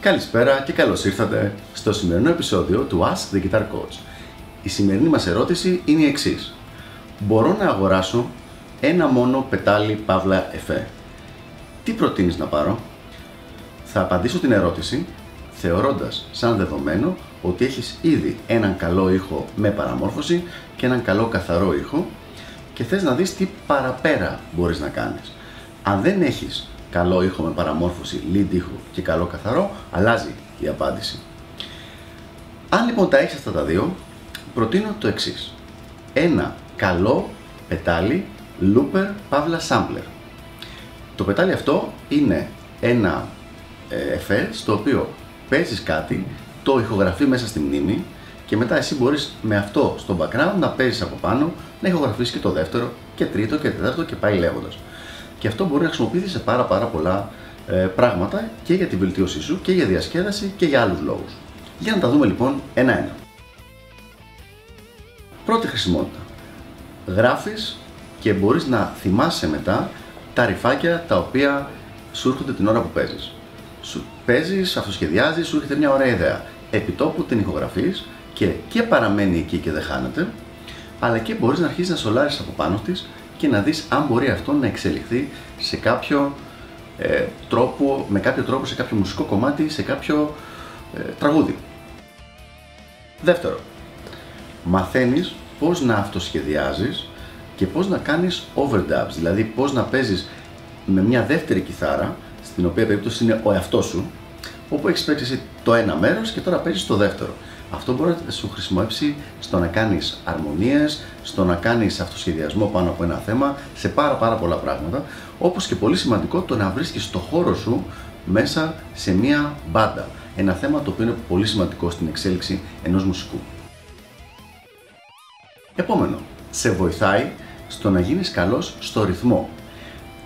Καλησπέρα και καλώς ήρθατε στο σημερινό επεισόδιο του Ask the Guitar Coach. Η σημερινή μας ερώτηση είναι η εξής. Μπορώ να αγοράσω ένα μόνο πετάλι παύλα εφέ; Τι προτείνεις να πάρω; Θα απαντήσω την ερώτηση θεωρώντας σαν δεδομένο ότι έχεις ήδη έναν καλό ήχο με παραμόρφωση και έναν καλό καθαρό ήχο και θες να δεις τι παραπέρα μπορείς να κάνεις. Αν δεν έχεις καλό ήχο με παραμόρφωση, lead ήχο και καλό καθαρό, αλλάζει η απάντηση. Αν λοιπόν τα έχεις αυτά τα δύο, προτείνω το εξής. Ένα καλό πετάλι looper παύλα sampler. Το πετάλι αυτό είναι ένα ε, εφέ στο οποίο παίζεις κάτι, το ηχογραφεί μέσα στη μνήμη και μετά εσύ μπορείς με αυτό στο background να παίζεις από πάνω, να ηχογραφείς και το δεύτερο και τρίτο και τέταρτο και πάει λέγοντας. Και αυτό μπορεί να χρησιμοποιηθεί σε πάρα πάρα πολλά ε, πράγματα και για τη βελτίωσή σου και για διασκέδαση και για άλλους λόγους. Για να τα δούμε λοιπόν ένα-ένα. Πρώτη χρησιμότητα. Γράφεις και μπορείς να θυμάσαι μετά τα ρηφάκια τα οποία σου έρχονται την ώρα που παίζεις. Σου παίζεις, αυτοσχεδιάζεις, σου έρχεται μια ωραία ιδέα. Επιτόπου την ηχογραφείς και, και παραμένει εκεί και δεν χάνεται, αλλά και μπορείς να αρχίσεις να σολάρεις από πάνω της και να δεις αν μπορεί αυτό να εξελιχθεί σε κάποιο ε, τρόπο, με κάποιο τρόπο σε κάποιο μουσικό κομμάτι, σε κάποιο ε, τραγούδι. Δεύτερο, μαθαίνεις πώς να αυτοσχεδιάζεις και πώς να κάνεις overdubs, δηλαδή πώς να παίζεις με μια δεύτερη κιθάρα, στην οποία περίπτωση είναι ο εαυτός σου, όπου έχεις παίξει το ένα μέρος και τώρα παίζεις το δεύτερο. Αυτό μπορεί να σου χρησιμοποιήσει στο να κάνεις αρμονίες, στο να κάνεις αυτοσχεδιασμό πάνω από ένα θέμα, σε πάρα πάρα πολλά πράγματα, όπως και πολύ σημαντικό το να βρίσκεις το χώρο σου μέσα σε μία μπάντα. Ένα θέμα το οποίο είναι πολύ σημαντικό στην εξέλιξη ενός μουσικού. Επόμενο, σε βοηθάει στο να γίνεις καλός στο ρυθμό.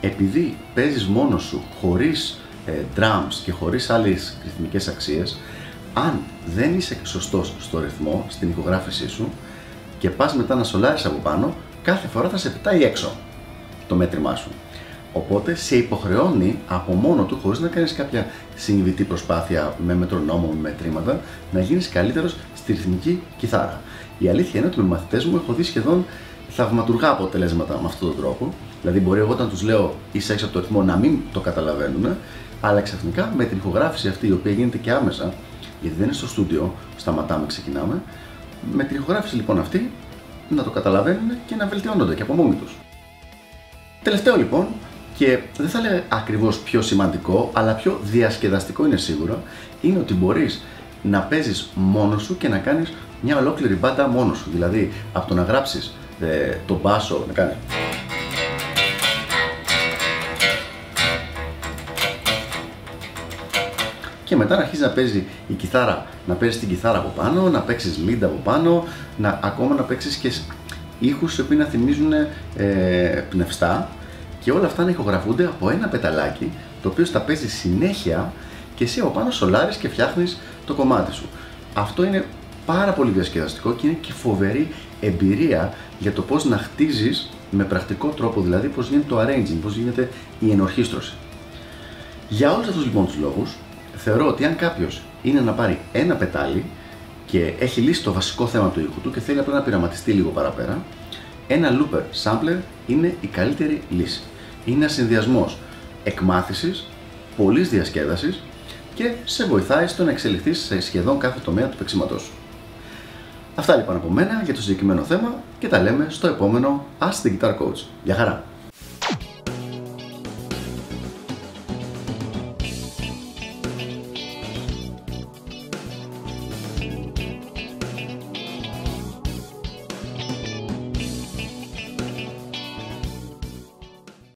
Επειδή παίζεις μόνος σου, χωρίς ε, drums και χωρίς άλλες ρυθμικές αξίες, αν δεν είσαι σωστός στο ρυθμό, στην ηχογράφησή σου και πας μετά να σολάρεις από πάνω, κάθε φορά θα σε πετάει έξω το μέτρημά σου. Οπότε σε υποχρεώνει από μόνο του, χωρίς να κάνεις κάποια συνειδητή προσπάθεια με μετρονόμο, με μετρήματα, να γίνεις καλύτερος στη ρυθμική κιθάρα. Η αλήθεια είναι ότι με μαθητές μου έχω δει σχεδόν θαυματουργά αποτελέσματα με αυτόν τον τρόπο. Δηλαδή, μπορεί εγώ όταν τους λέω είσαι έξω από το ρυθμό να μην το καταλαβαίνουν, αλλά ξαφνικά με την ηχογράφηση αυτή, η οποία γίνεται και άμεσα, γιατί δεν είναι στο στούντιο, σταματάμε, ξεκινάμε. Με την ηχογράφηση λοιπόν αυτή να το καταλαβαίνουν και να βελτιώνονται και από μόνοι τους. Τελευταίο λοιπόν, και δεν θα λέω ακριβώς πιο σημαντικό, αλλά πιο διασκεδαστικό είναι σίγουρα, είναι ότι μπορείς να παίζεις μόνος σου και να κάνεις μια ολόκληρη μπάντα μόνος σου. Δηλαδή, από το να γράψεις ε, τον μπάσο, να κάνεις και μετά να αρχίσει να παίζει η κιθάρα, να παίζει την κιθάρα από πάνω, να παίξεις lead από πάνω, να, ακόμα να παίξεις και ήχους οι οποίοι να θυμίζουν ε, πνευστά και όλα αυτά να ηχογραφούνται από ένα πεταλάκι το οποίο θα παίζει συνέχεια και εσύ από πάνω σολάρεις και φτιάχνεις το κομμάτι σου. Αυτό είναι πάρα πολύ διασκεδαστικό και είναι και φοβερή εμπειρία για το πώς να χτίζεις με πρακτικό τρόπο, δηλαδή πώς γίνεται το arranging, πώς γίνεται η ενορχίστρωση. Για όλους αυτούς λοιπόν τους λόγους, θεωρώ ότι αν κάποιος είναι να πάρει ένα πετάλι και έχει λύσει το βασικό θέμα του ήχου του και θέλει απλά να πειραματιστεί λίγο παραπέρα, ένα looper sampler είναι η καλύτερη λύση. Είναι ένας συνδυασμός εκμάθησης, πολλής διασκέδασης και σε βοηθάει στο να εξελιχθεί σε σχεδόν κάθε τομέα του παίξήματό σου. Αυτά λοιπόν από μένα για το συγκεκριμένο θέμα και τα λέμε στο επόμενο Ask the Guitar Coach. Γεια χαρά!